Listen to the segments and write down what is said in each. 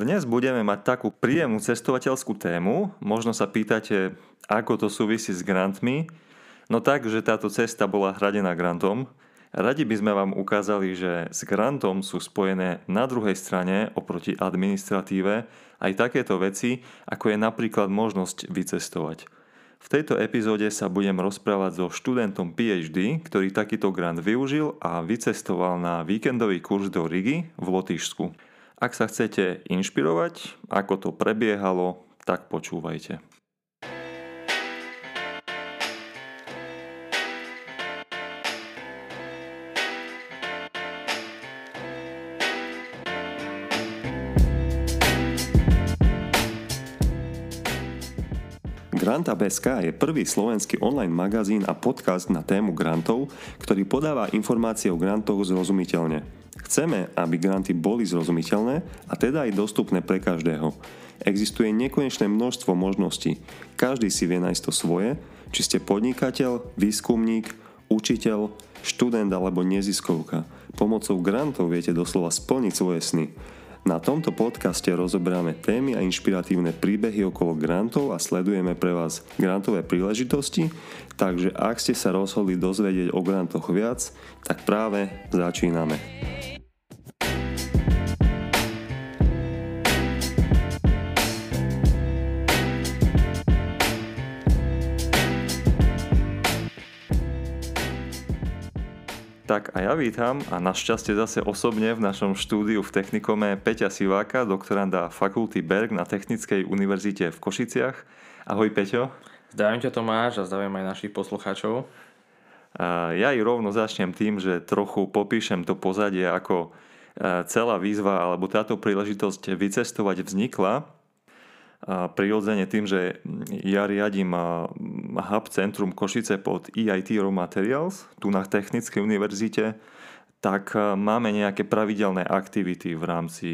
Dnes budeme mať takú príjemnú cestovateľskú tému. Možno sa pýtate, ako to súvisí s grantmi. No tak, že táto cesta bola hradená grantom. Radi by sme vám ukázali, že s grantom sú spojené na druhej strane oproti administratíve aj takéto veci, ako je napríklad možnosť vycestovať. V tejto epizóde sa budem rozprávať so študentom PhD, ktorý takýto grant využil a vycestoval na víkendový kurz do Rigi v Lotyšsku. Ak sa chcete inšpirovať, ako to prebiehalo, tak počúvajte. Granta.sk je prvý slovenský online magazín a podcast na tému grantov, ktorý podáva informácie o grantoch zrozumiteľne. Chceme, aby granty boli zrozumiteľné a teda aj dostupné pre každého. Existuje nekonečné množstvo možností. Každý si vie nájsť to svoje, či ste podnikateľ, výskumník, učiteľ, študent alebo neziskovka. Pomocou grantov viete doslova splniť svoje sny. Na tomto podcaste rozoberáme témy a inšpiratívne príbehy okolo grantov a sledujeme pre vás grantové príležitosti, takže ak ste sa rozhodli dozvedieť o grantoch viac, tak práve začíname. A ja vítam a našťastie zase osobne v našom štúdiu v technikome Peťa Siváka, doktoranda fakulty Berg na Technickej univerzite v Košiciach. Ahoj Peťo. Zdravím ťa Tomáš a zdravím aj našich poslucháčov. Ja i rovno začnem tým, že trochu popíšem to pozadie, ako celá výzva alebo táto príležitosť vycestovať vznikla prirodzene tým, že ja riadím Hub Centrum Košice pod EIT Raw Materials, tu na Technickej univerzite, tak máme nejaké pravidelné aktivity v rámci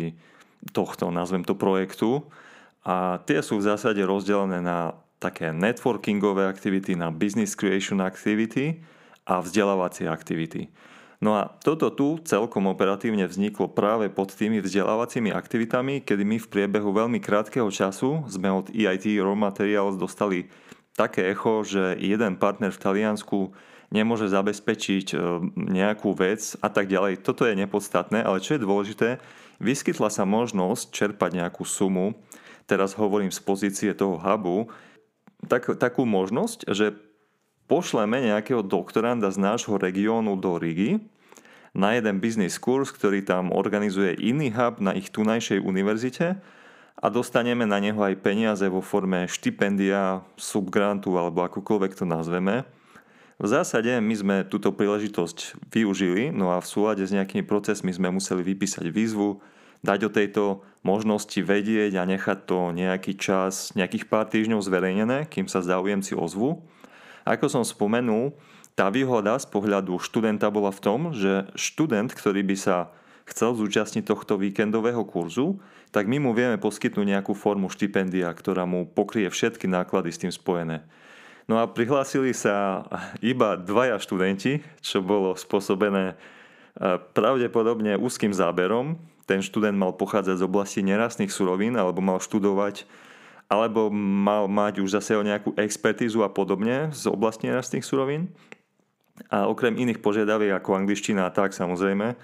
tohto, nazvem to, projektu. A tie sú v zásade rozdelené na také networkingové aktivity, na business creation activity a vzdelávacie aktivity. No a toto tu celkom operatívne vzniklo práve pod tými vzdelávacími aktivitami, kedy my v priebehu veľmi krátkeho času sme od EIT Raw Materials dostali také echo, že jeden partner v Taliansku nemôže zabezpečiť e, nejakú vec a tak ďalej. Toto je nepodstatné, ale čo je dôležité, vyskytla sa možnosť čerpať nejakú sumu, teraz hovorím z pozície toho hubu, tak, takú možnosť, že pošleme nejakého doktoranda z nášho regiónu do Rigi na jeden biznis kurz, ktorý tam organizuje iný hub na ich tunajšej univerzite a dostaneme na neho aj peniaze vo forme štipendia, subgrantu alebo akokoľvek to nazveme. V zásade my sme túto príležitosť využili, no a v súlade s nejakými procesmi sme museli vypísať výzvu, dať o tejto možnosti vedieť a nechať to nejaký čas, nejakých pár týždňov zverejnené, kým sa záujemci ozvu. Ako som spomenul, tá výhoda z pohľadu študenta bola v tom, že študent, ktorý by sa chcel zúčastniť tohto víkendového kurzu, tak my mu vieme poskytnúť nejakú formu štipendia, ktorá mu pokrie všetky náklady s tým spojené. No a prihlásili sa iba dvaja študenti, čo bolo spôsobené e, pravdepodobne úzkým záberom. Ten študent mal pochádzať z oblasti nerastných surovín alebo mal študovať alebo mal mať už zase nejakú expertízu a podobne z oblasti nerastných surovín. A okrem iných požiadaviek ako angličtina a tak samozrejme.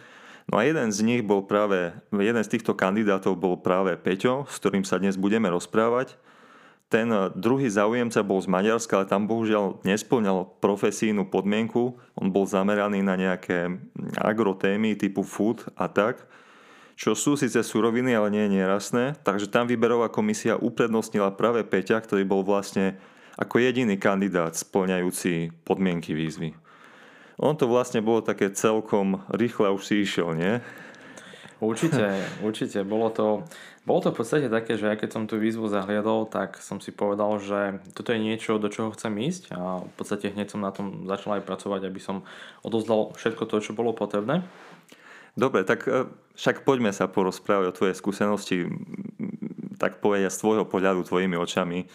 No a jeden z nich bol práve, jeden z týchto kandidátov bol práve Peťo, s ktorým sa dnes budeme rozprávať. Ten druhý záujemca bol z Maďarska, ale tam bohužiaľ nesplňal profesijnú podmienku. On bol zameraný na nejaké agrotémy typu food a tak čo sú síce suroviny, ale nie je nerastné, takže tam výberová komisia uprednostnila práve Peťa, ktorý bol vlastne ako jediný kandidát splňajúci podmienky výzvy. On to vlastne bolo také celkom rýchle, už si išiel, nie? Určite, určite. Bolo to, bolo to v podstate také, že keď som tú výzvu zahliadol, tak som si povedal, že toto je niečo, do čoho chcem ísť a v podstate hneď som na tom začal aj pracovať, aby som odozdal všetko to, čo bolo potrebné. Dobre, tak e, však poďme sa porozprávať o tvojej skúsenosti, tak povedia z tvojho pohľadu, tvojimi očami.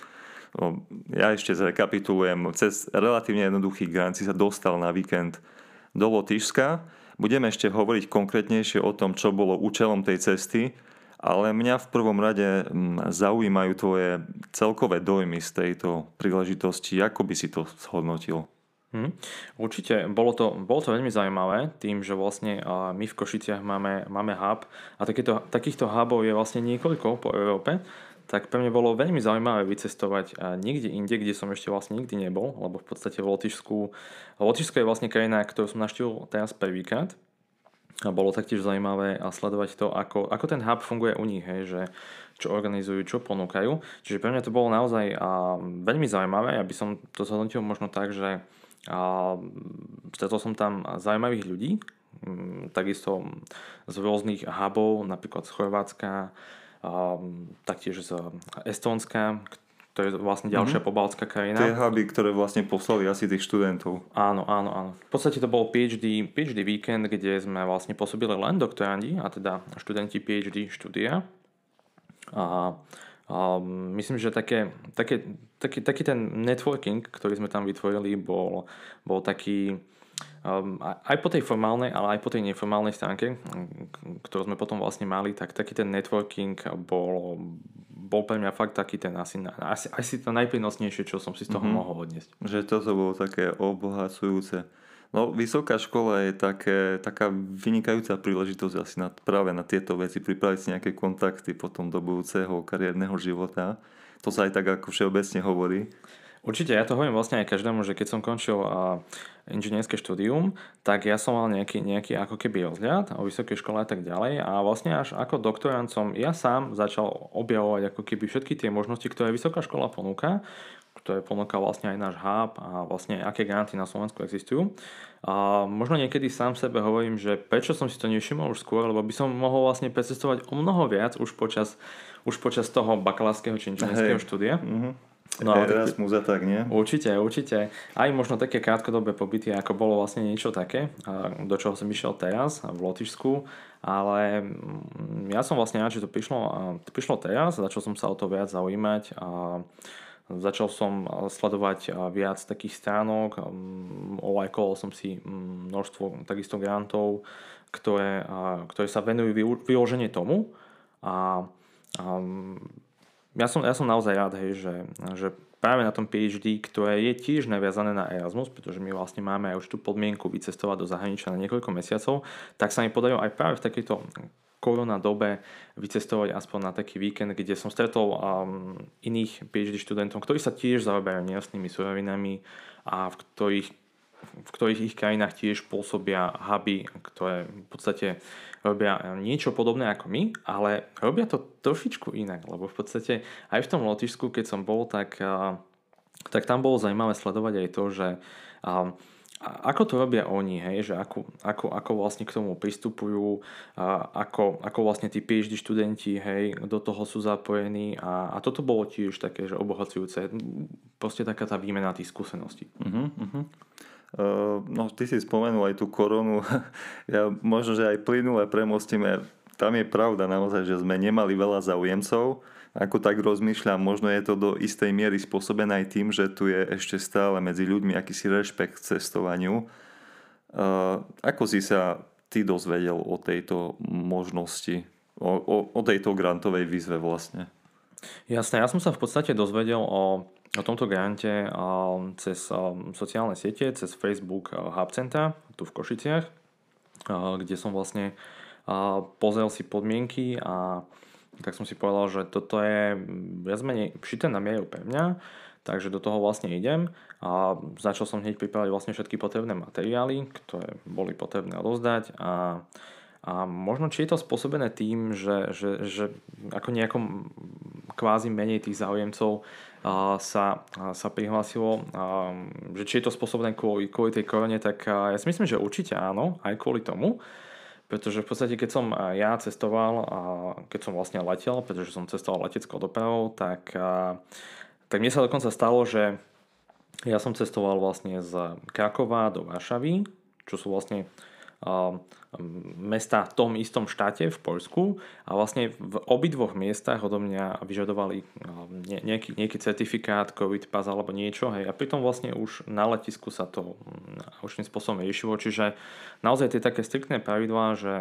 Ja ešte zrekapitulujem. Cez relatívne jednoduchý grant si sa dostal na víkend do Lotyšska. Budeme ešte hovoriť konkrétnejšie o tom, čo bolo účelom tej cesty, ale mňa v prvom rade zaujímajú tvoje celkové dojmy z tejto príležitosti. Ako by si to zhodnotil? Hmm. Určite, bolo to, bolo to veľmi zaujímavé tým, že vlastne my v Košiciach máme, máme hub a takýto, takýchto hubov je vlastne niekoľko po Európe, tak pre mňa bolo veľmi zaujímavé vycestovať niekde inde, kde som ešte vlastne nikdy nebol, lebo v podstate v Lotyšsku, Lotyšsko je vlastne krajina, ktorú som naštívil teraz prvýkrát a bolo taktiež zaujímavé sledovať to, ako, ako ten hub funguje u nich, hej, že čo organizujú, čo ponúkajú. Čiže pre mňa to bolo naozaj a, veľmi zaujímavé. Ja by som to zhodnotil možno tak, že a, stretol som tam zaujímavých ľudí, m, takisto z rôznych hubov, napríklad z Chorvátska, a, taktiež z Estónska, to je vlastne ďalšia mm-hmm. pobaltská krajina. Tie huby, ktoré vlastne poslali asi tých študentov. Áno, áno, áno. V podstate to bol PhD, PhD víkend, kde sme vlastne pôsobili len doktorandi, a teda študenti PhD štúdia. A, myslím, že také, také, taký, taký ten networking, ktorý sme tam vytvorili, bol, bol taký, Um, aj po tej formálnej, ale aj po tej neformálnej stránke, ktorú sme potom vlastne mali, tak taký ten networking bol, bol pre mňa fakt taký ten asi, asi, asi to najprínosnejšie, čo som si z toho mm-hmm. mohol odniesť. Že toto bolo také obohacujúce. No, vysoká škola je také, taká vynikajúca príležitosť asi na, práve na tieto veci, pripraviť si nejaké kontakty potom do budúceho kariérneho života. To sa aj tak ako všeobecne hovorí. Určite, ja to hovorím vlastne aj každému, že keď som končil a, inžinierské štúdium, tak ja som mal nejaký, nejaký ako keby rozhľad o vysokej škole a tak ďalej a vlastne až ako doktorant som ja sám začal objavovať ako keby všetky tie možnosti, ktoré vysoká škola ponúka, ktoré ponúka vlastne aj náš hub a vlastne aké granty na Slovensku existujú. A možno niekedy sám sebe hovorím, že prečo som si to nevšimol už skôr, lebo by som mohol vlastne precestovať o mnoho viac už počas, už počas toho bakalárskeho či inžinierského štúdia. Mm-hmm. No, Erasmus a tak, nie? Určite, určite. Aj možno také krátkodobé pobyty, ako bolo vlastne niečo také, do čoho som išiel teraz v Lotyšsku, ale mm, ja som vlastne rád, že to prišlo, to prišlo teraz, začal som sa o to viac zaujímať a začal som sledovať viac takých stránok, olajkoval som si mm, množstvo takisto grantov, ktoré, ktoré sa venujú vyloženie tomu. A, a ja som, ja som naozaj rád, hej, že, že práve na tom PhD, ktoré je tiež naviazané na Erasmus, pretože my vlastne máme aj už tú podmienku vycestovať do zahraničia na niekoľko mesiacov, tak sa mi podarilo aj práve v takejto korona dobe vycestovať aspoň na taký víkend, kde som stretol um, iných PhD študentov, ktorí sa tiež zaoberajú nejasnými surovinami a v ktorých v ktorých ich krajinách tiež pôsobia huby, ktoré v podstate robia niečo podobné ako my, ale robia to trošičku inak, lebo v podstate aj v tom Lotyšsku, keď som bol, tak, tak tam bolo zaujímavé sledovať aj to, že ako to robia oni, hej, že ako, ako, ako vlastne k tomu pristupujú, a ako, ako vlastne tí PhD študenti, hej, do toho sú zapojení a, a toto bolo tiež také, že obohacujúce, proste taká tá výmena tých skúseností. Uh-huh, uh-huh. Uh, no, ty si spomenul aj tú koronu. ja možno, že aj plynule premostíme. Tam je pravda naozaj, že sme nemali veľa záujemcov. Ako tak rozmýšľam, možno je to do istej miery spôsobené aj tým, že tu je ešte stále medzi ľuďmi akýsi rešpekt k cestovaniu. Uh, ako si sa ty dozvedel o tejto možnosti, o, o, o tejto grantovej výzve vlastne? Jasné, ja som sa v podstate dozvedel o o tomto grante cez sociálne siete, cez Facebook Hub Center tu v Košiciach, kde som vlastne pozrel si podmienky a tak som si povedal, že toto je viac menej šité na mieru pre mňa, takže do toho vlastne idem a začal som hneď pripravať vlastne všetky potrebné materiály, ktoré boli potrebné rozdať a a možno či je to spôsobené tým, že, že, že ako nejakom kvázi menej tých záujemcov sa, sa prihlásilo, že či je to spôsobené kvôli, kvôli tej korone, tak ja si myslím, že určite áno, aj kvôli tomu. Pretože v podstate, keď som ja cestoval, a keď som vlastne letel, pretože som cestoval leteckou dopravou, tak, tak mne sa dokonca stalo, že ja som cestoval vlastne z Krakova do Varšavy, čo sú vlastne mesta v tom istom štáte v Poľsku. A vlastne v obidvoch miestach odo mňa vyžadovali nejaký, nejaký certifikát, COVID pas alebo niečo hej, a pritom vlastne už na letisku sa to mm, už tým spôsobom riešilo, čiže naozaj tie také striktné pravidlá, že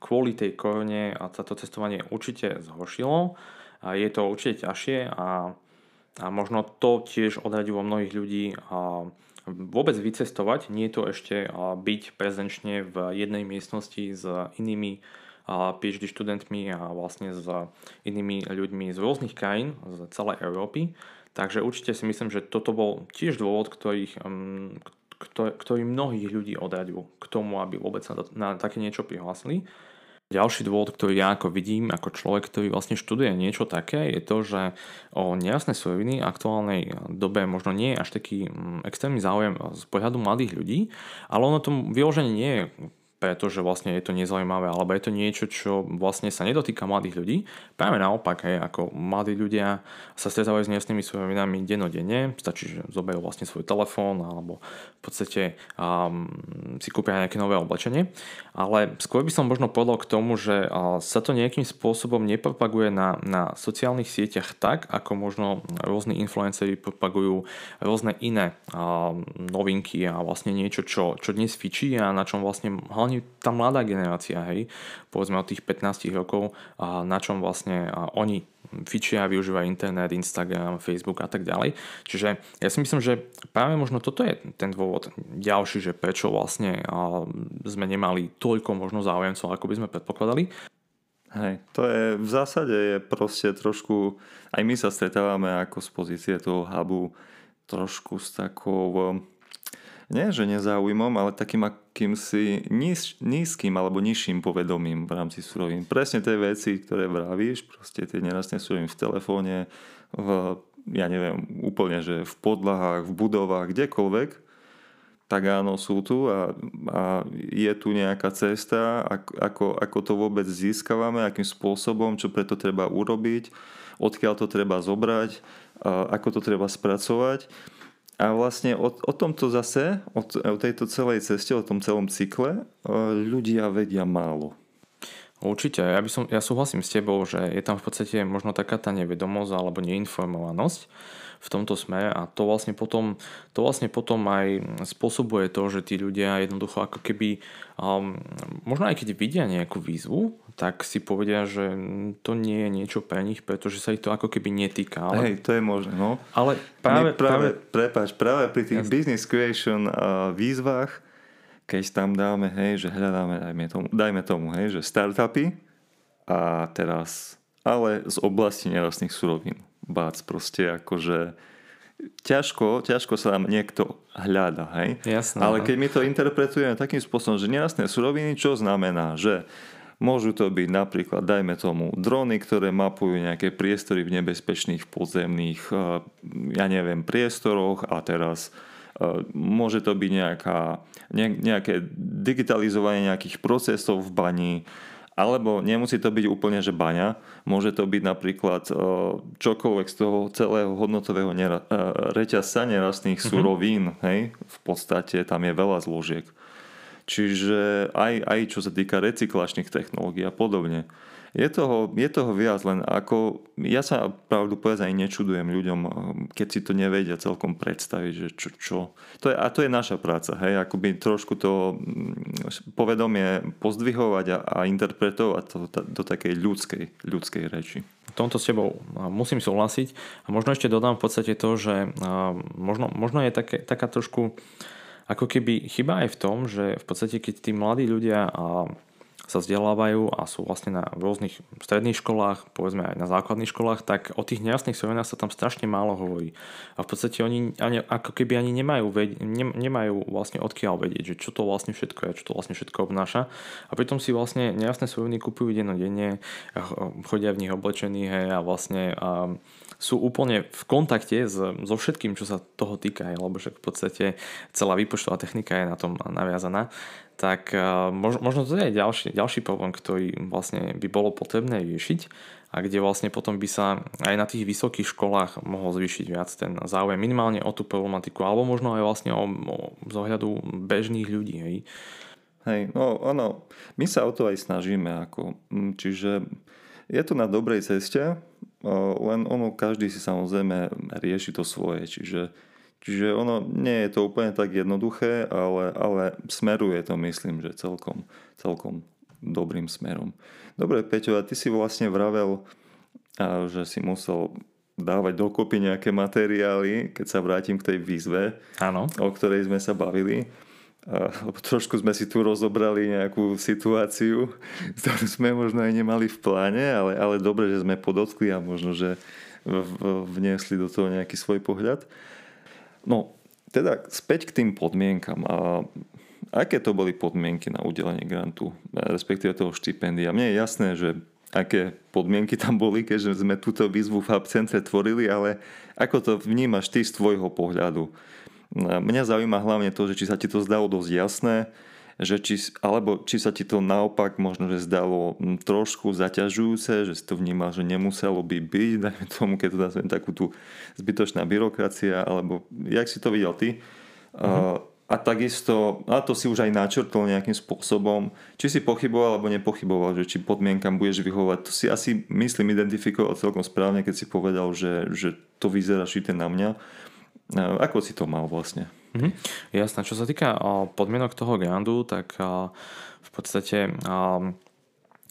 kvôli tej korone a toto cestovanie určite zhoršilo. A je to určite ťažšie a, a možno to tiež odradilo mnohých ľudí a vôbec vycestovať, nie je to ešte byť prezenčne v jednej miestnosti s inými PhD študentmi a vlastne s inými ľuďmi z rôznych krajín, z celej Európy. Takže určite si myslím, že toto bol tiež dôvod, ktorých, mm, ktorý mnohých ľudí odradil k tomu, aby vôbec sa na také niečo prihlásili. Ďalší dôvod, ktorý ja ako vidím, ako človek, ktorý vlastne študuje niečo také, je to, že o nejasné suroviny v aktuálnej dobe možno nie je až taký mm, extrémny záujem z pohľadu mladých ľudí, ale ono to vyloženie nie je pretože vlastne je to nezaujímavé, alebo je to niečo, čo vlastne sa nedotýka mladých ľudí. Práve naopak, hej, ako mladí ľudia sa stretávajú s nejasnými surovinami denodenne, stačí, že zoberú vlastne svoj telefón alebo v podstate um, si kúpia nejaké nové oblečenie. Ale skôr by som možno povedal k tomu, že uh, sa to nejakým spôsobom nepropaguje na, na sociálnych sieťach tak, ako možno rôzni influenceri propagujú rôzne iné uh, novinky a vlastne niečo, čo, čo dnes fičí a na čom vlastne hlavne tá mladá generácia, hej, povedzme od tých 15 rokov, a na čom vlastne oni fičia, využívajú internet, Instagram, Facebook a tak ďalej. Čiže ja si myslím, že práve možno toto je ten dôvod ďalší, že prečo vlastne sme nemali toľko možno záujemcov, ako by sme predpokladali. Hej, to je v zásade je proste trošku, aj my sa stretávame ako z pozície toho hubu trošku s takou nie že nezáujmom, ale takým akýmsi níz, nízkym alebo nižším povedomím v rámci surovín. Presne tie veci, ktoré vravíš, proste tie nerastné suroviny v telefóne, v, ja neviem, úplne, že v podlahách, v budovách, kdekoľvek, tak áno, sú tu a, a je tu nejaká cesta, ako, ako to vôbec získavame, akým spôsobom, čo preto treba urobiť, odkiaľ to treba zobrať, ako to treba spracovať. A vlastne o, o tomto zase, o, o tejto celej ceste, o tom celom cykle, ľudia vedia málo. Určite, ja, by som, ja súhlasím s tebou, že je tam v podstate možno taká tá nevedomosť alebo neinformovanosť v tomto smere a to vlastne potom, to vlastne potom aj spôsobuje to, že tí ľudia jednoducho ako keby um, možno aj keď vidia nejakú výzvu, tak si povedia, že to nie je niečo pre nich, pretože sa ich to ako keby netýka. Ale... Hej, to je možné, no. Ale práve... práve, práve... Prepáč, práve pri tých jasne. business creation uh, výzvach, keď tam dáme, hej, že hľadáme, dajme tomu, dajme tomu hej, že startupy a teraz, ale z oblasti nerastných surovín. Bác, proste akože ťažko, ťažko sa nám niekto hľada, hej? Jasné, Ale keď my to interpretujeme takým spôsobom, že nerastné suroviny, čo znamená, že Môžu to byť napríklad, dajme tomu, drony, ktoré mapujú nejaké priestory v nebezpečných podzemných, eh, ja neviem, priestoroch a teraz eh, môže to byť nejaká, nejaké digitalizovanie nejakých procesov v bani, alebo nemusí to byť úplne, že baňa, môže to byť napríklad eh, čokoľvek z toho celého hodnotového nera- reťazca nerastných mm-hmm. surovín, hej, v podstate tam je veľa zložiek. Čiže aj, aj čo sa týka recyklačných technológií a podobne. Je toho, je toho viac, len ako ja sa pravdu povedať aj nečudujem ľuďom, keď si to nevedia celkom predstaviť, že čo, čo. To je, a to je naša práca, hej, akoby trošku to mm, povedomie pozdvihovať a, a interpretovať to do takej ľudskej, ľudskej reči. V tomto s tebou musím súhlasiť a možno ešte dodám v podstate to, že možno, možno je také, taká trošku ako keby chyba aj v tom, že v podstate keď tí mladí ľudia sa vzdelávajú a sú vlastne na rôznych stredných školách, povedzme aj na základných školách, tak o tých nejasných surovinách sa tam strašne málo hovorí. A v podstate oni ani, ako keby ani nemajú, nemajú vlastne odkiaľ vedieť, že čo to vlastne všetko je, čo to vlastne všetko obnáša. A pritom si vlastne nejasné suroviny kupujú dennodenne, chodia v nich oblečení hej, a vlastne a sú úplne v kontakte s, so všetkým, čo sa toho týka, hej, lebo však v podstate celá výpočtová technika je na tom naviazaná tak eh, možno, to je ďalší, ďalší problém, ktorý vlastne by bolo potrebné riešiť a kde vlastne potom by sa aj na tých vysokých školách mohol zvýšiť viac ten záujem minimálne o tú problematiku alebo možno aj vlastne o, o zohľadu bežných ľudí. Hej. Hej, no ono, my sa o to aj snažíme, ako, čiže je to na dobrej ceste, len ono každý si samozrejme rieši to svoje, čiže Čiže ono nie je to úplne tak jednoduché, ale, ale smeruje to, myslím, že celkom, celkom dobrým smerom. Dobre, Peťo, a ty si vlastne vravel, že si musel dávať dokopy nejaké materiály, keď sa vrátim k tej výzve, Áno. o ktorej sme sa bavili. Lebo trošku sme si tu rozobrali nejakú situáciu, ktorú sme možno aj nemali v pláne, ale, ale dobre, že sme podotkli a možno, že vniesli do toho nejaký svoj pohľad. No, teda späť k tým podmienkam. A aké to boli podmienky na udelenie grantu, respektíve toho štipendia? Mne je jasné, že aké podmienky tam boli, keďže sme túto výzvu v Hubcentre tvorili, ale ako to vnímaš ty z tvojho pohľadu? Mňa zaujíma hlavne to, že či sa ti to zdalo dosť jasné, že či, alebo či sa ti to naopak možno, že zdalo trošku zaťažujúce, že si to vnímal, že nemuselo by byť, dajme tomu, keď to nazvem takú tú zbytočná byrokracia, alebo jak si to videl ty. Uh-huh. A takisto, a to si už aj načrtol nejakým spôsobom, či si pochyboval alebo nepochyboval, že či podmienkam budeš vyhovať. To si asi, myslím, identifikoval celkom správne, keď si povedal, že, že to vyzerá šité na mňa. Ako si to mal vlastne? Mm-hmm. Jasné, čo sa týka podmienok toho grandu, tak v podstate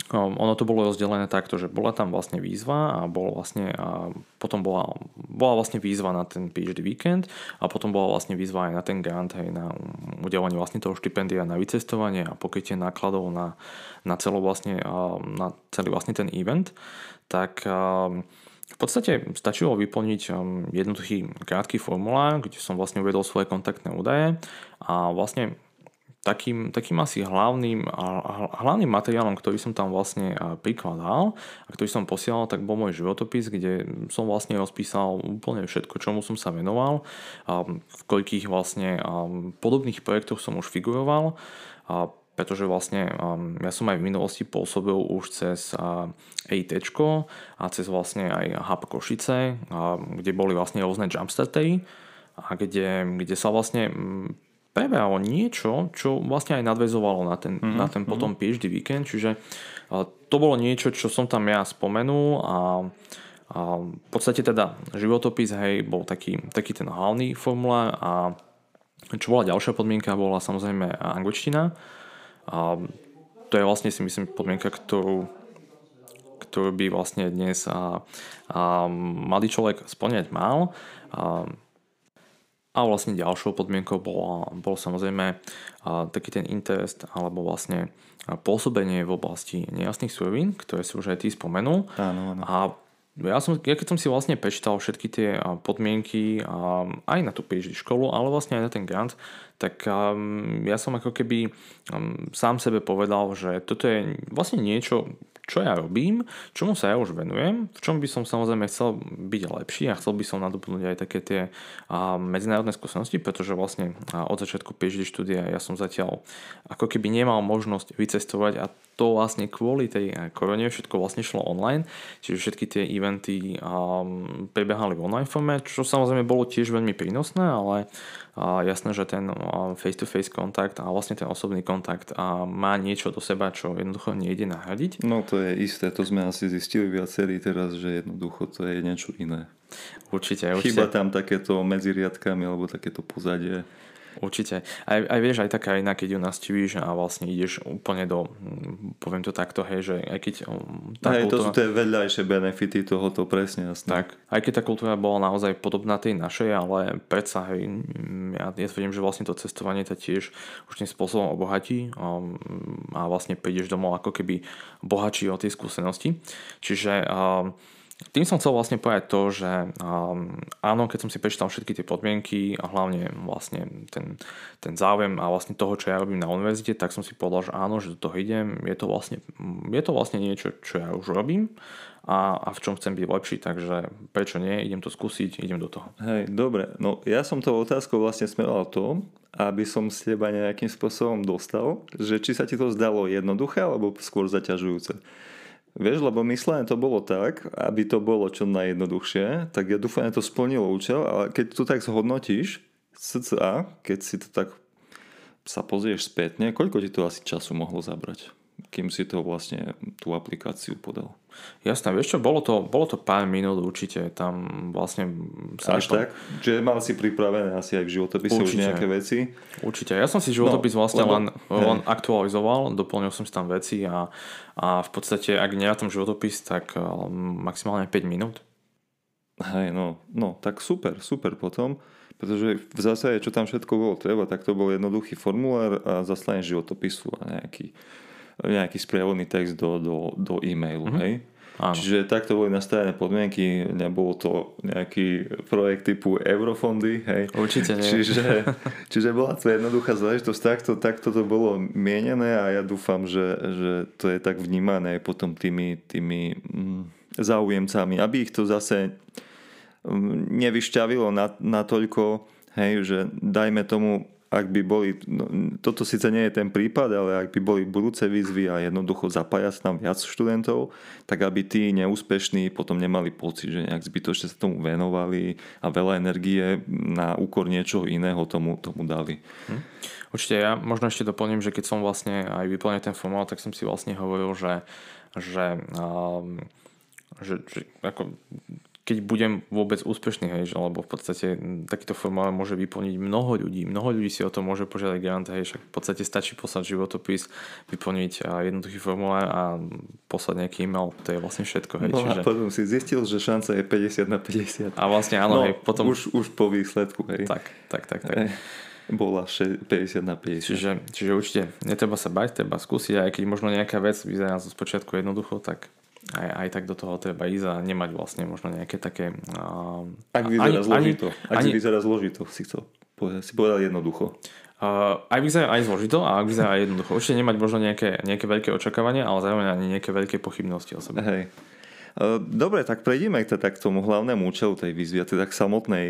ono to bolo rozdelené takto, že bola tam vlastne výzva a bolo vlastne, a potom bola, bola vlastne výzva na ten PhD víkend a potom bola vlastne výzva aj na ten grant, aj na udelenie vlastne toho štipendia na vycestovanie a pokrytie nákladov na, na, celo vlastne, na celý vlastne ten event, tak v podstate stačilo vyplniť um, jednoduchý krátky formulár, kde som vlastne uvedol svoje kontaktné údaje a vlastne takým, takým asi hlavným, hlavným materiálom, ktorý som tam vlastne prikladal a ktorý som posielal, tak bol môj životopis, kde som vlastne rozpísal úplne všetko, čomu som sa venoval, v koľkých vlastne podobných projektoch som už figuroval pretože vlastne um, ja som aj v minulosti pôsobil už cez uh, EIT a cez vlastne aj Hub Košice, uh, kde boli vlastne rôzne jumpstartery a kde, kde sa vlastne um, preberalo niečo, čo vlastne aj nadvezovalo na ten, mm-hmm. na ten mhm. potom PhD víkend, čiže uh, to bolo niečo, čo som tam ja spomenul a a v podstate teda životopis, hej, bol taký, taký ten hlavný formulár a čo bola ďalšia podmienka, bola samozrejme angličtina a to je vlastne si myslím podmienka, ktorú, ktorú by vlastne dnes a, a mladý človek splňať mal. A, a vlastne ďalšou podmienkou bol, bol samozrejme a, taký ten interest alebo vlastne pôsobenie v oblasti nejasných surovín, ktoré si už aj ty spomenul. Áno, áno. A ja, som, ja keď som si vlastne prečítal všetky tie podmienky aj na tú PhD školu, ale vlastne aj na ten grant, tak um, ja som ako keby um, sám sebe povedal, že toto je vlastne niečo, čo ja robím, čomu sa ja už venujem, v čom by som samozrejme chcel byť lepší a chcel by som nadobudnúť aj také tie medzinárodné skúsenosti, pretože vlastne od začiatku PhD štúdia ja som zatiaľ ako keby nemal možnosť vycestovať a to vlastne kvôli tej korone všetko vlastne šlo online, čiže všetky tie eventy um, prebiehali v online forme, čo samozrejme bolo tiež veľmi prínosné, ale uh, jasné, že ten uh, face-to-face kontakt a vlastne ten osobný kontakt uh, má niečo do seba, čo jednoducho nejde nahradiť. No to je isté, to sme asi zistili viacerí teraz, že jednoducho to je niečo iné. Určite, určite. Chyba tam takéto medzi riadkami alebo takéto pozadie. Určite. Aj, aj vieš, aj taká iná, keď ju nastivíš a vlastne ideš úplne do, poviem to takto, hej, že aj keď... Hm, tá aj kultúra, to sú tie vedľajšie benefity tohoto, presne, jasne. Tak, aj keď tá kultúra bola naozaj podobná tej našej, ale predsa, hej, ja, ja tvrdím, že vlastne to cestovanie to tiež už tým spôsobom obohatí a, a vlastne prídeš domov ako keby bohatší o tie skúsenosti. Čiže a, tým som chcel vlastne povedať to, že um, áno, keď som si prečítal všetky tie podmienky a hlavne vlastne ten, ten záujem a vlastne toho, čo ja robím na univerzite, tak som si povedal, že áno, že do toho idem, je to vlastne, je to vlastne niečo, čo ja už robím a, a v čom chcem byť lepší, takže prečo nie, idem to skúsiť, idem do toho. Hej, dobre, no ja som tou otázkou vlastne smeroval to, aby som z teba nejakým spôsobom dostal, že či sa ti to zdalo jednoduché alebo skôr zaťažujúce. Vieš, lebo myslené to bolo tak, aby to bolo čo najjednoduchšie, tak ja dúfam, že to splnilo účel, ale keď to tak zhodnotíš, cca, keď si to tak sa pozrieš spätne, koľko ti to asi času mohlo zabrať? Kým si to vlastne tú aplikáciu podal. Jasné, vieš čo, bolo to, bolo to pár minút určite, tam vlastne sa Až tak? Že mal si pripravené asi aj v životopise určite. už nejaké veci? Určite, ja som si životopis no, vlastne lebo, len, len aktualizoval, doplnil som si tam veci a, a v podstate, ak tom životopis, tak eh, maximálne 5 minút. Hej, no, no, tak super, super potom, pretože v zásade, čo tam všetko bolo treba, tak to bol jednoduchý formulár a zaslanie životopisu a nejaký nejaký sprievodný text do, do, do e-mailu. Mm-hmm. Hej? Áno. Čiže takto boli nastavené podmienky, nebolo to nejaký projekt typu eurofondy, hej. Určite nie. Čiže, čiže bola to jednoduchá záležitosť, takto, takto to bolo mienené a ja dúfam, že, že to je tak vnímané potom tými, tými mm, záujemcami, aby ich to zase mm, nevyšťavilo natoľko, hej, že dajme tomu ak by boli, no, toto síce nie je ten prípad, ale ak by boli budúce výzvy a jednoducho zapájať tam viac študentov, tak aby tí neúspešní potom nemali pocit, že nejak zbytočne sa tomu venovali a veľa energie na úkor niečoho iného tomu, tomu dali. Hm. Určite ja možno ešte doplním, že keď som vlastne aj vyplnil ten formál, tak som si vlastne hovoril, že, že, um, že, že ako keď budem vôbec úspešný, hej, že, lebo v podstate takýto formulár môže vyplniť mnoho ľudí. Mnoho ľudí si o to môže požiadať grant, hej, však v podstate stačí poslať životopis, vyplniť jednoduchý formulár a poslať nejaký e-mail, to je vlastne všetko. Hej, no čiže... a potom si zistil, že šanca je 50 na 50. A vlastne áno, no, hej, potom... Už, už po výsledku, hej. Tak, tak, tak. tak. Hej bola 50 na 50. Čiže, čiže určite netreba sa bať, treba skúsiť, aj keď možno nejaká vec vyzerá zo spočiatku jednoducho, tak aj, aj tak do toho treba ísť a nemať vlastne možno nejaké také... Uh, ak vyzerá ani, zložito. Ani, ak ani, vyzerá zložito, si chcel povedať, si povedal jednoducho. Uh, aj vyzerá aj zložito a ak vyzerá aj jednoducho. Určite nemať možno nejaké, nejaké veľké očakávania, ale zároveň ani nejaké veľké pochybnosti o sebe. Hej. Uh, dobre, tak prejdime k, teda k tomu hlavnému účelu tej výzvy, teda k samotnej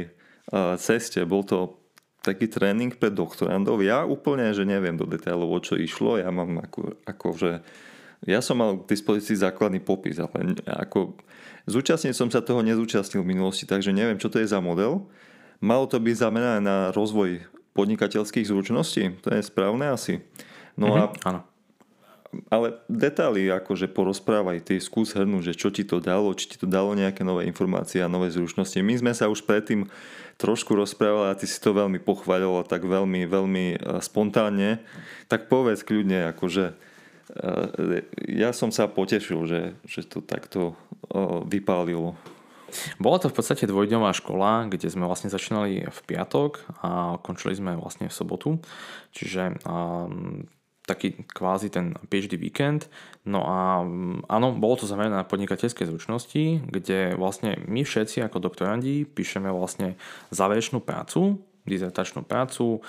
uh, ceste. Bol to taký tréning pre doktorandov. Ja úplne, že neviem do detailov, o čo išlo. Ja mám ako, ako že ja som mal k dispozícii základný popis, ale ako zúčastniť som sa toho nezúčastnil v minulosti, takže neviem, čo to je za model. Malo to byť zamerané na rozvoj podnikateľských zručností, to je správne asi. No mm-hmm, a, áno. Ale detaily akože porozprávaj, ty skús hrnúť, že čo ti to dalo, či ti to dalo nejaké nové informácie a nové zručnosti. My sme sa už predtým trošku rozprávali a ty si to veľmi pochválil tak veľmi, veľmi e, spontánne. Tak povedz kľudne, akože ja som sa potešil, že, že to takto vypálilo. Bola to v podstate dvojdňová škola, kde sme vlastne začínali v piatok a končili sme vlastne v sobotu. Čiže um, taký kvázi ten PhD víkend. No a áno, bolo to zamerané na podnikateľské zručnosti, kde vlastne my všetci ako doktorandi píšeme vlastne záverečnú prácu dizertačnú prácu,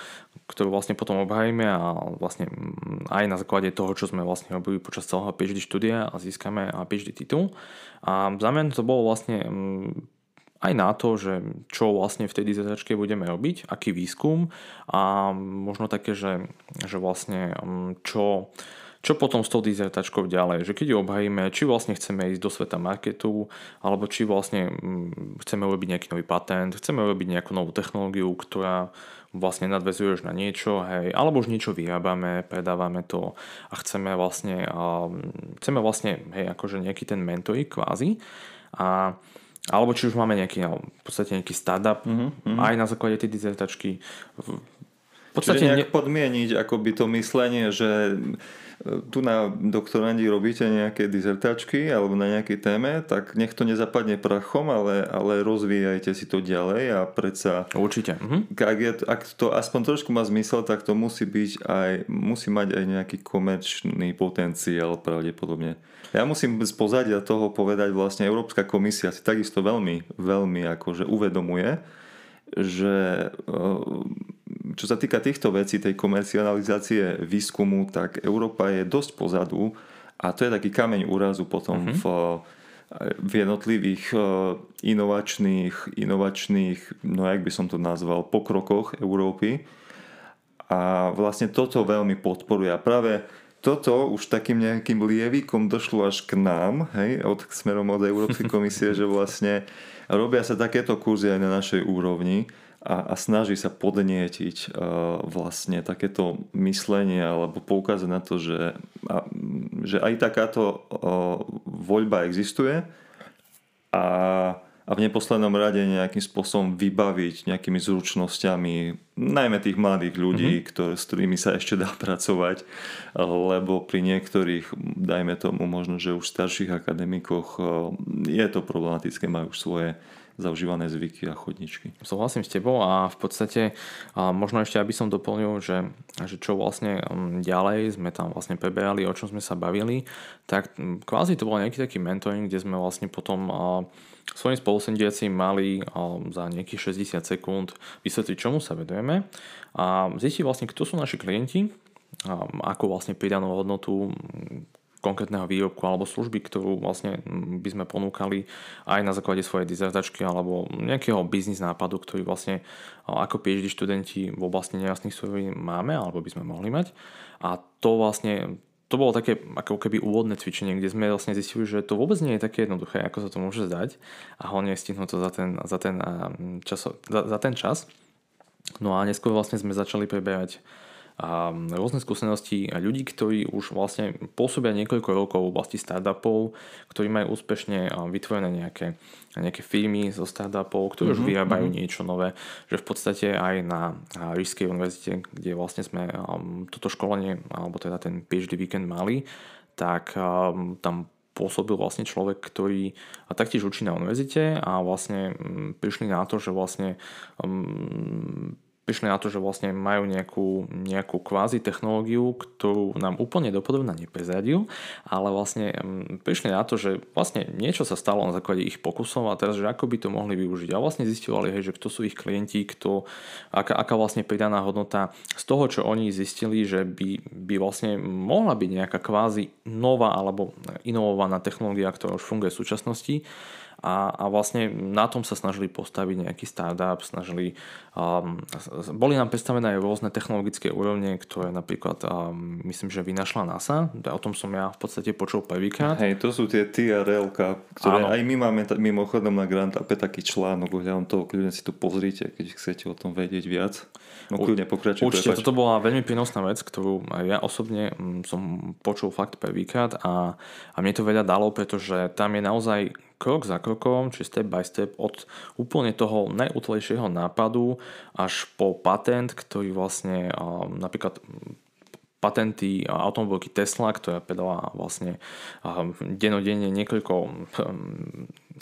ktorú vlastne potom obhajíme a vlastne aj na základe toho, čo sme vlastne robili počas celého PhD štúdia a získame PhD titul. A za mňa to bolo vlastne aj na to, že čo vlastne v tej dizertačke budeme robiť, aký výskum a možno také, že, že vlastne čo, čo potom s tou dizertačkou ďalej, že keď ju obhajíme, či vlastne chceme ísť do sveta marketu, alebo či vlastne mm, chceme urobiť nejaký nový patent, chceme urobiť nejakú novú technológiu, ktorá vlastne nadvezuje už na niečo, hej, alebo už niečo vyrábame, predávame to a chceme vlastne, chceme vlastne, hej, akože nejaký ten mentoring kvázi a alebo či už máme nejaký, no, v podstate nejaký startup, mm-hmm. aj na základe tej dizertačky. V podstate Čiže nejak ne... podmieniť akoby to myslenie, že tu na doktorandi robíte nejaké dizertačky alebo na nejakej téme, tak nech to nezapadne prachom, ale, ale rozvíjajte si to ďalej a predsa... Určite. Mhm. Ak, je, ak to aspoň trošku má zmysel, tak to musí byť aj, musí mať aj nejaký komerčný potenciál pravdepodobne. Ja musím z pozadia toho povedať, vlastne Európska komisia si takisto veľmi, veľmi akože uvedomuje, že čo sa týka týchto vecí, tej komercializácie výskumu, tak Európa je dosť pozadu a to je taký kameň úrazu potom mm-hmm. v, v jednotlivých inovačných, inovačných, no jak by som to nazval, pokrokoch Európy. A vlastne toto veľmi podporuje. A práve toto už takým nejakým lievikom došlo až k nám, hej, od, smerom od Európskej komisie, že vlastne robia sa takéto kurzy aj na našej úrovni a, a snaží sa podnietiť uh, vlastne takéto myslenie alebo poukázať na to, že a, že aj takáto o, voľba existuje a a v neposlednom rade nejakým spôsobom vybaviť nejakými zručnosťami najmä tých mladých ľudí, mm-hmm. ktoré, s ktorými sa ešte dá pracovať, lebo pri niektorých, dajme tomu možno, že už starších akademikoch je to problematické, majú už svoje zaužívané zvyky a chodničky. Súhlasím s tebou a v podstate a možno ešte, aby som doplnil, že, že čo vlastne um, ďalej sme tam vlastne preberali, o čom sme sa bavili, tak kvázi to bol nejaký taký mentoring, kde sme vlastne potom svojim spolusendiacim mali za nejakých 60 sekúnd vysvetliť, čomu sa vedujeme a zistiť vlastne, kto sú naši klienti, ako vlastne pridanú hodnotu konkrétneho výrobku alebo služby, ktorú vlastne by sme ponúkali aj na základe svojej dizertačky alebo nejakého biznis nápadu, ktorý vlastne ako PhD študenti v oblasti nejasných surovín máme alebo by sme mohli mať. A to vlastne to bolo také ako keby úvodné cvičenie, kde sme vlastne zistili, že to vôbec nie je také jednoduché, ako sa to môže zdať a hlavne stihnúť to za ten, za ten, čas, za, za ten čas. No a neskôr vlastne sme začali preberať a rôzne skúsenosti ľudí, ktorí už vlastne pôsobia niekoľko rokov v oblasti startupov, ktorí majú úspešne vytvorené nejaké, nejaké firmy zo startupov, ktorí mm-hmm. už mhm, vyrábajú mm-hmm. niečo nové, že v podstate aj na Rížskej univerzite, kde vlastne sme toto školenie, alebo teda ten PhD víkend mali, tak tam pôsobil vlastne človek, ktorý taktiež učí na univerzite a vlastne prišli na to, že vlastne um, prišli na to, že vlastne majú nejakú, nejakú kvázi technológiu, ktorú nám úplne dopodobne neprezradil, ale vlastne mm, prišli na to, že vlastne niečo sa stalo na základe ich pokusov a teraz, že ako by to mohli využiť. A vlastne zistovali, hej, že kto sú ich klienti, kto, aká, aká vlastne pridaná hodnota z toho, čo oni zistili, že by, by vlastne mohla byť nejaká kvázi nová alebo inovovaná technológia, ktorá už funguje v súčasnosti a, a vlastne na tom sa snažili postaviť nejaký startup, snažili, um, boli nám predstavené aj rôzne technologické úrovne, ktoré napríklad um, myslím, že vynašla NASA, o tom som ja v podstate počul prvýkrát. Hej, to sú tie TRL, ktoré Áno. aj my máme t- mimochodom na Grant Ape taký článok ohľadom toho, kľudne si to pozrite, keď chcete o tom vedieť viac. No kľudne pokračuj. Určite, prepač. toto bola veľmi prínosná vec, ktorú ja osobne mm, som počul fakt prvýkrát a, a mne to veľa dalo, pretože tam je naozaj krok za krokom, či step by step od úplne toho najútlejšieho nápadu až po patent, ktorý vlastne napríklad patenty automobilky Tesla, ktorá predala vlastne denodenne niekoľko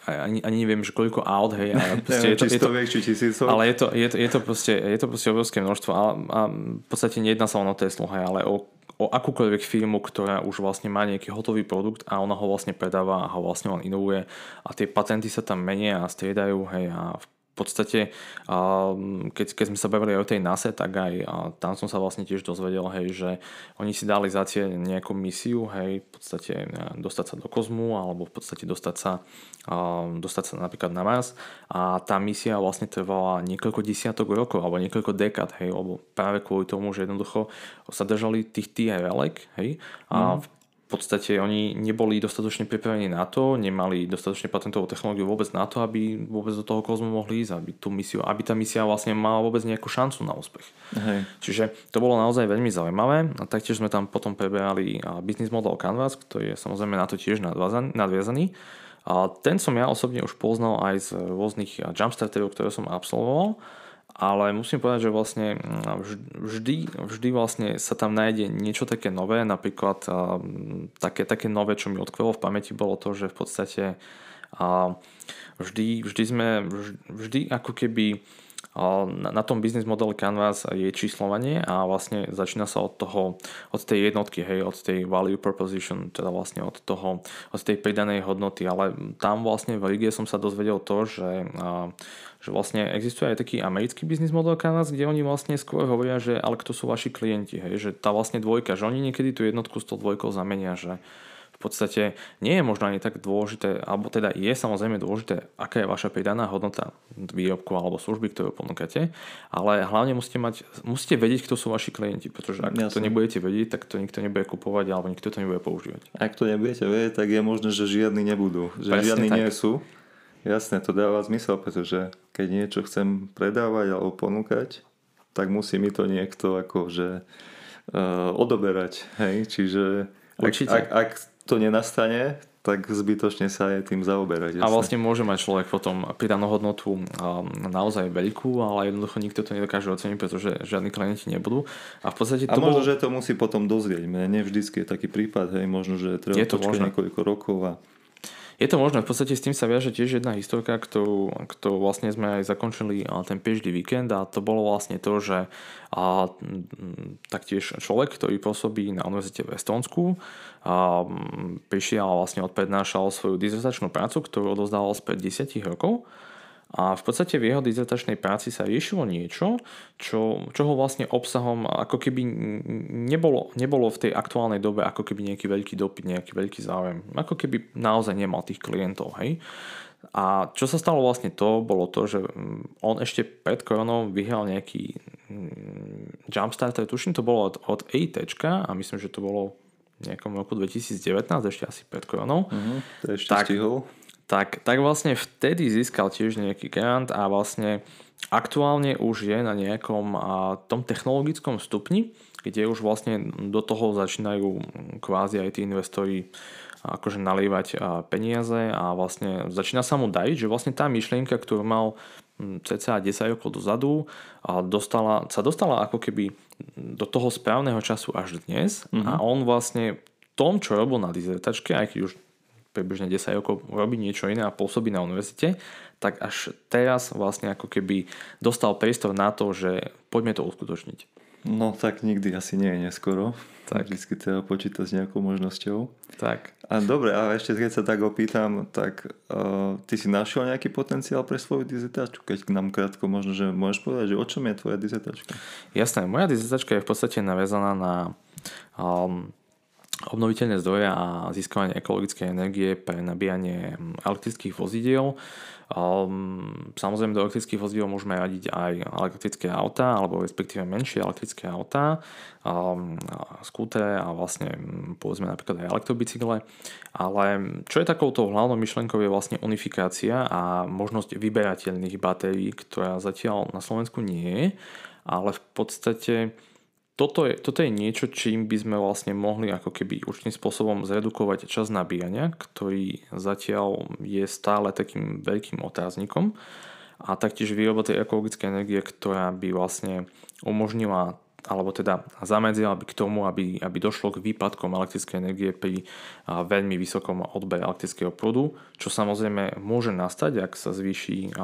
ani, ani neviem, že koľko aut, hej, ale proste je to, je to, či tisícov. Ale je to, je, to, je, to proste, je to proste obrovské množstvo a, a v podstate nejedná sa len o Teslu, hej, ale o o akúkoľvek firmu, ktorá už vlastne má nejaký hotový produkt a ona ho vlastne predáva a ho vlastne len inovuje a tie patenty sa tam menia a striedajú hej, a podstate, keď, keď sme sa bavili aj o tej NASA, tak aj tam som sa vlastne tiež dozvedel, hej, že oni si dali za cieľ nejakú misiu, hej, v podstate dostať sa do kozmu alebo v podstate dostať sa, dostať sa napríklad na Mars. A tá misia vlastne trvala niekoľko desiatok rokov alebo niekoľko dekád, hej, lebo práve kvôli tomu, že jednoducho sa držali tých TRL, hej, a mm v podstate oni neboli dostatočne pripravení na to, nemali dostatočne patentovú technológiu vôbec na to, aby vôbec do toho kozmu mohli ísť, aby, tú misiu, aby tá misia vlastne mala vôbec nejakú šancu na úspech. Hej. Čiže to bolo naozaj veľmi zaujímavé a taktiež sme tam potom preberali business model Canvas, ktorý je samozrejme na to tiež nadviazaný. A ten som ja osobne už poznal aj z rôznych jumpstarterov, ktoré som absolvoval ale musím povedať, že vlastne mm, vždy, vždy vlastne sa tam nájde niečo také nové, napríklad uh, také, také nové, čo mi odkvelo v pamäti, bolo to, že v podstate vždy, vždy sme, vždy ako keby na, tom business model Canvas je číslovanie a vlastne začína sa od toho, od tej jednotky, hej, od tej value proposition, teda vlastne od toho, od tej pridanej hodnoty, ale tam vlastne v Rige som sa dozvedel to, že že vlastne existuje aj taký americký biznis model Canvas, kde oni vlastne skôr hovoria, že ale kto sú vaši klienti, hej, že tá vlastne dvojka, že oni niekedy tú jednotku s tou dvojkou zamenia, že v podstate nie je možno ani tak dôležité, alebo teda je samozrejme dôležité, aká je vaša pridaná hodnota výrobku alebo služby, ktorú ponúkate, ale hlavne musíte, mať, musíte vedieť, kto sú vaši klienti, pretože ak Jasne. to nebudete vedieť, tak to nikto nebude kupovať alebo nikto to nebude používať. Ak to nebudete vedieť, tak je možné, že žiadni nebudú, že Presne žiadni tak. nie sú. Jasne, to dáva zmysel, pretože keď niečo chcem predávať alebo ponúkať, tak musí mi to niekto akože uh, odoberať, hej, čiže Určite. Ak, ak, ak to nenastane, tak zbytočne sa aj tým zaoberať. A vlastne môže mať človek potom pridanú hodnotu naozaj veľkú, ale jednoducho nikto to nedokáže oceniť, pretože žiadni klienti nebudú. A v podstate to a možno, bolo... že to musí potom dozrieť. Mne nevždycky je taký prípad, hej, možno, že treba je to počkať niekoľko rokov a je to možné, v podstate s tým sa viaže tiež jedna historka, ktorú, ktorú vlastne sme aj zakončili ten PhD víkend a to bolo vlastne to, že a, taktiež človek, ktorý pôsobí na univerzite v Estonsku, a, prišiel a vlastne odprednášal svoju dizertačnú prácu, ktorú odozdával spred 10 rokov a v podstate v jeho dizertačnej práci sa riešilo niečo, čo, čoho vlastne obsahom ako keby nebolo, nebolo v tej aktuálnej dobe ako keby nejaký veľký dopyt, nejaký veľký záujem. Ako keby naozaj nemal tých klientov. Hej? A čo sa stalo vlastne to, bolo to, že mm, on ešte pred koronou vyhral nejaký mm, Jumpstarter, tuším to bolo od, od EIT a myslím, že to bolo v nejakom roku 2019, ešte asi pred koronou. Uh-huh, to ešte tak, stihol tak, tak vlastne vtedy získal tiež nejaký grant a vlastne aktuálne už je na nejakom a, tom technologickom stupni, kde už vlastne do toho začínajú kvázi aj tí investori akože nalievať peniaze a vlastne začína sa mu dať, že vlastne tá myšlienka, ktorú mal cca 10 rokov dozadu a dostala, sa dostala ako keby do toho správneho času až dnes mm-hmm. a on vlastne tom, čo robil na dizertačke, aj keď už približne 10 rokov robí niečo iné a pôsobí na univerzite, tak až teraz vlastne ako keby dostal priestor na to, že poďme to uskutočniť. No tak nikdy asi nie je neskoro. Tak. Vždycky treba počítať s nejakou možnosťou. Tak. A dobre, a ešte keď sa tak opýtam, tak uh, ty si našiel nejaký potenciál pre svoju dizertačku? Keď nám krátko možno, že môžeš povedať, že o čom je tvoja dizertačka? Jasné, moja dizertačka je v podstate naviazaná na um, obnoviteľné zdroje a získavanie ekologickej energie pre nabíjanie mm, elektrických vozidiel. Um, samozrejme do elektrických vozidel môžeme radiť aj elektrické autá alebo respektíve menšie elektrické autá, um, skútere a vlastne mm, povedzme napríklad aj elektrobicykle. Ale čo je takouto hlavnou myšlenkou je vlastne unifikácia a možnosť vyberateľných batérií, ktorá zatiaľ na Slovensku nie je, ale v podstate toto je, toto je niečo, čím by sme vlastne mohli ako keby určitým spôsobom zredukovať čas nabíjania, ktorý zatiaľ je stále takým veľkým otáznikom a taktiež výroba tej ekologickej energie, ktorá by vlastne umožnila alebo teda zamedzila by k tomu, aby, aby došlo k výpadkom elektrickej energie pri veľmi vysokom odbere elektrického prúdu, čo samozrejme môže nastať, ak sa zvýši,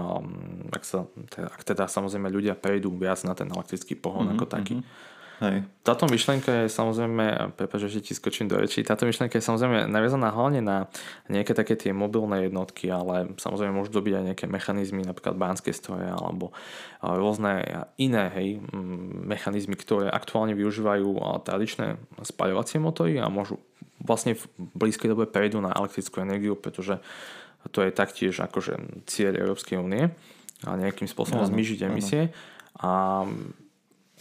ak, sa, teda, ak teda samozrejme ľudia prejdú viac na ten elektrický pohon mm-hmm, ako taký. Mm-hmm. Hej. Táto myšlienka je samozrejme, prepáč, že ti skočím do rečí, táto myšlienka je samozrejme naviazaná hlavne na nejaké také tie mobilné jednotky, ale samozrejme môžu dobiť aj nejaké mechanizmy, napríklad bánske stroje alebo rôzne iné hej, mechanizmy, ktoré aktuálne využívajú tradičné spaľovacie motory a môžu vlastne v blízkej dobe prejdú na elektrickú energiu, pretože to je taktiež akože cieľ Európskej únie a nejakým spôsobom zmyžiť emisie. A,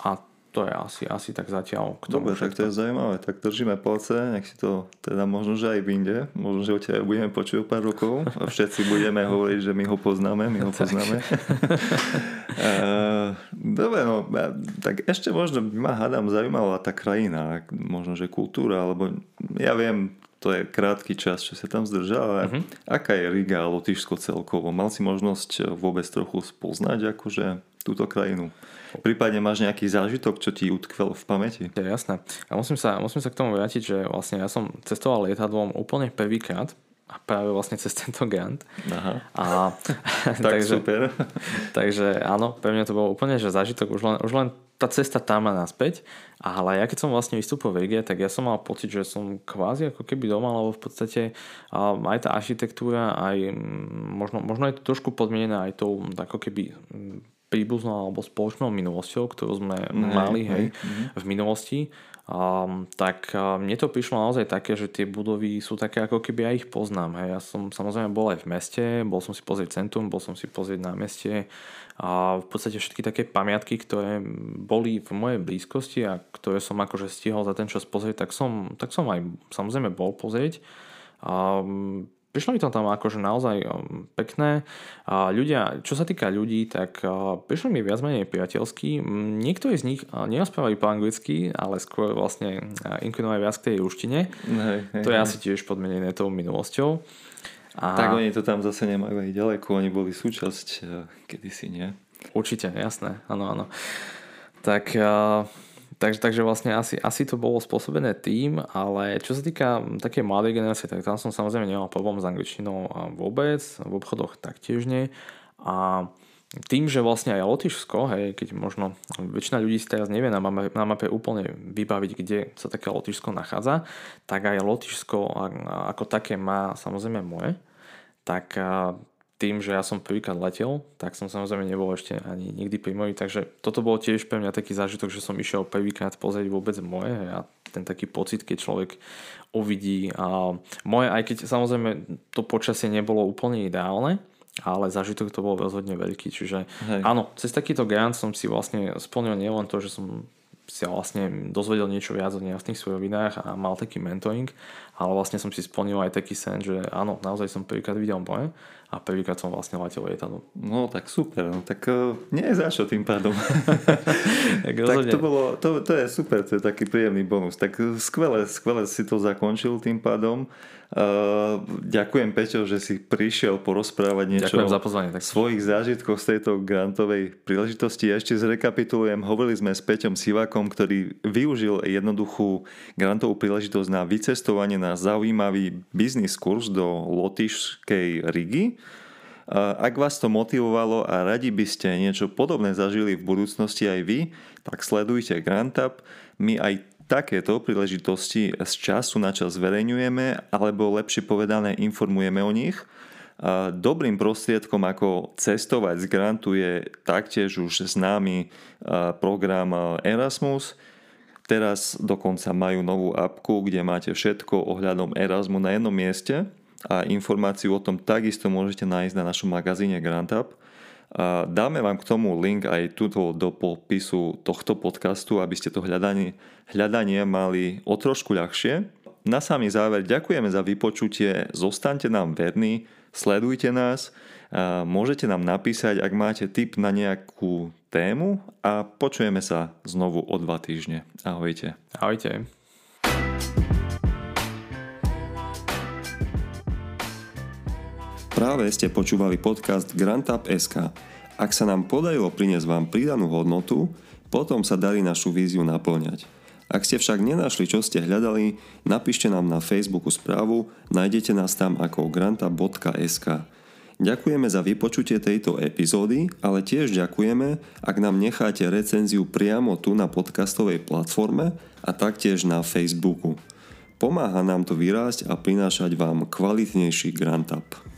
a to je asi, asi tak zatiaľ k tomu Dobre, tak to je zaujímavé. Tak držíme palce, nech si to teda možno, že aj vyjde. Možno, že o teba budeme počuť o pár rokov a všetci budeme hovoriť, že my ho poznáme, my ho poznáme. Dobre, no, tak ešte možno by ma hádam zaujímavá tá krajina, možno, že kultúra, alebo ja viem, to je krátky čas, čo sa tam zdržal, ale uh-huh. aká je Riga a Lotyšsko celkovo? Mal si možnosť vôbec trochu spoznať akože túto krajinu? Prípadne máš nejaký zážitok, čo ti utkvel v pamäti? Je jasné. A musím sa, musím sa k tomu vrátiť, že vlastne ja som cestoval lietadlom úplne prvýkrát a práve vlastne cez tento grant. Aha. A, tak takže, super. takže áno, pre mňa to bolo úplne že zážitok, už len, už len tá cesta tam a naspäť. Ale ja keď som vlastne vystúpil v Rige, tak ja som mal pocit, že som kvázi ako keby doma, lebo v podstate aj tá architektúra, aj možno, možno je to trošku podmienené aj tou ako keby príbuznou alebo spoločnou minulosťou, ktorú sme mm, mali hej, mm. v minulosti, um, tak mne to prišlo naozaj také, že tie budovy sú také ako keby ja ich poznám. Hej. Ja som samozrejme bol aj v meste, bol som si pozrieť centrum, bol som si pozrieť na meste a v podstate všetky také pamiatky, ktoré boli v mojej blízkosti a ktoré som akože stihol za ten čas pozrieť, tak som, tak som aj samozrejme bol pozrieť. Um, prišlo mi to tam akože naozaj um, pekné. A ľudia, čo sa týka ľudí, tak uh, prišli mi viac menej priateľskí. Niektorí z nich uh, nerozprávajú po anglicky, ale skôr vlastne uh, inklinovali viac k tej ruštine. Hej, hej, to je hej. asi tiež podmenené tou minulosťou. A... Tak oni to tam zase nemajú aj ďaleko, oni boli súčasť kedysi, nie? Určite, jasné, áno, áno. Tak uh, Takže, takže vlastne asi, asi to bolo spôsobené tým, ale čo sa týka také mladej generácie, tak tam som samozrejme nemal problém s angličtinou vôbec, v obchodoch taktiež nie. A tým, že vlastne aj Lotyšsko, hej, keď možno väčšina ľudí si teraz nevie na mape, na mape úplne vybaviť, kde sa také Lotyšsko nachádza, tak aj Lotyšsko ako také má samozrejme moje, tak tým, že ja som prvýkrát letel, tak som samozrejme nebol ešte ani nikdy pri moji, takže toto bolo tiež pre mňa taký zážitok, že som išiel prvýkrát pozrieť vôbec moje a ten taký pocit, keď človek uvidí a moje, aj keď samozrejme to počasie nebolo úplne ideálne, ale zážitok to bol rozhodne veľký, čiže Hej. áno, cez takýto grant som si vlastne splnil nielen to, že som si vlastne dozvedel niečo viac o nejasných surovinách a mal taký mentoring, ale vlastne som si splnil aj taký sen, že áno, naozaj som prvýkrát videl moje a prvýkrát som vlastne letel lietadlo. No tak super, no tak uh, nie je za čo tým pádom. tak, tak to, bolo, to, to je super, to je taký príjemný bonus. Tak e, skvelé, skvelé si to zakončil tým pádom. Uh, ďakujem Peťo, že si prišiel porozprávať niečo ďakujem za pozvanie, tak. svojich zážitkoch z tejto grantovej príležitosti. Ja ešte zrekapitulujem, hovorili sme s Peťom Sivakom, ktorý využil jednoduchú grantovú príležitosť na vycestovanie na zaujímavý biznis kurz do Lotyšskej Rigi ak vás to motivovalo a radi by ste niečo podobné zažili v budúcnosti aj vy, tak sledujte GrantUp. My aj takéto príležitosti z času na čas zverejňujeme, alebo lepšie povedané informujeme o nich. Dobrým prostriedkom, ako cestovať z grantu je taktiež už známy program Erasmus. Teraz dokonca majú novú apku, kde máte všetko ohľadom Erasmu na jednom mieste a informáciu o tom takisto môžete nájsť na našom magazíne GrantUp. Dáme vám k tomu link aj tuto do popisu tohto podcastu, aby ste to hľadanie, hľadanie mali o trošku ľahšie. Na samý záver ďakujeme za vypočutie, zostaňte nám verní, sledujte nás, môžete nám napísať, ak máte tip na nejakú tému a počujeme sa znovu o dva týždne. Ahojte. Ahojte. Práve ste počúvali podcast GrantUp.sk. Ak sa nám podarilo priniesť vám pridanú hodnotu, potom sa darí našu víziu naplňať. Ak ste však nenašli, čo ste hľadali, napíšte nám na Facebooku správu, nájdete nás tam ako granta.sk. Ďakujeme za vypočutie tejto epizódy, ale tiež ďakujeme, ak nám necháte recenziu priamo tu na podcastovej platforme a taktiež na Facebooku. Pomáha nám to vyrásť a prinášať vám kvalitnejší Grant Up.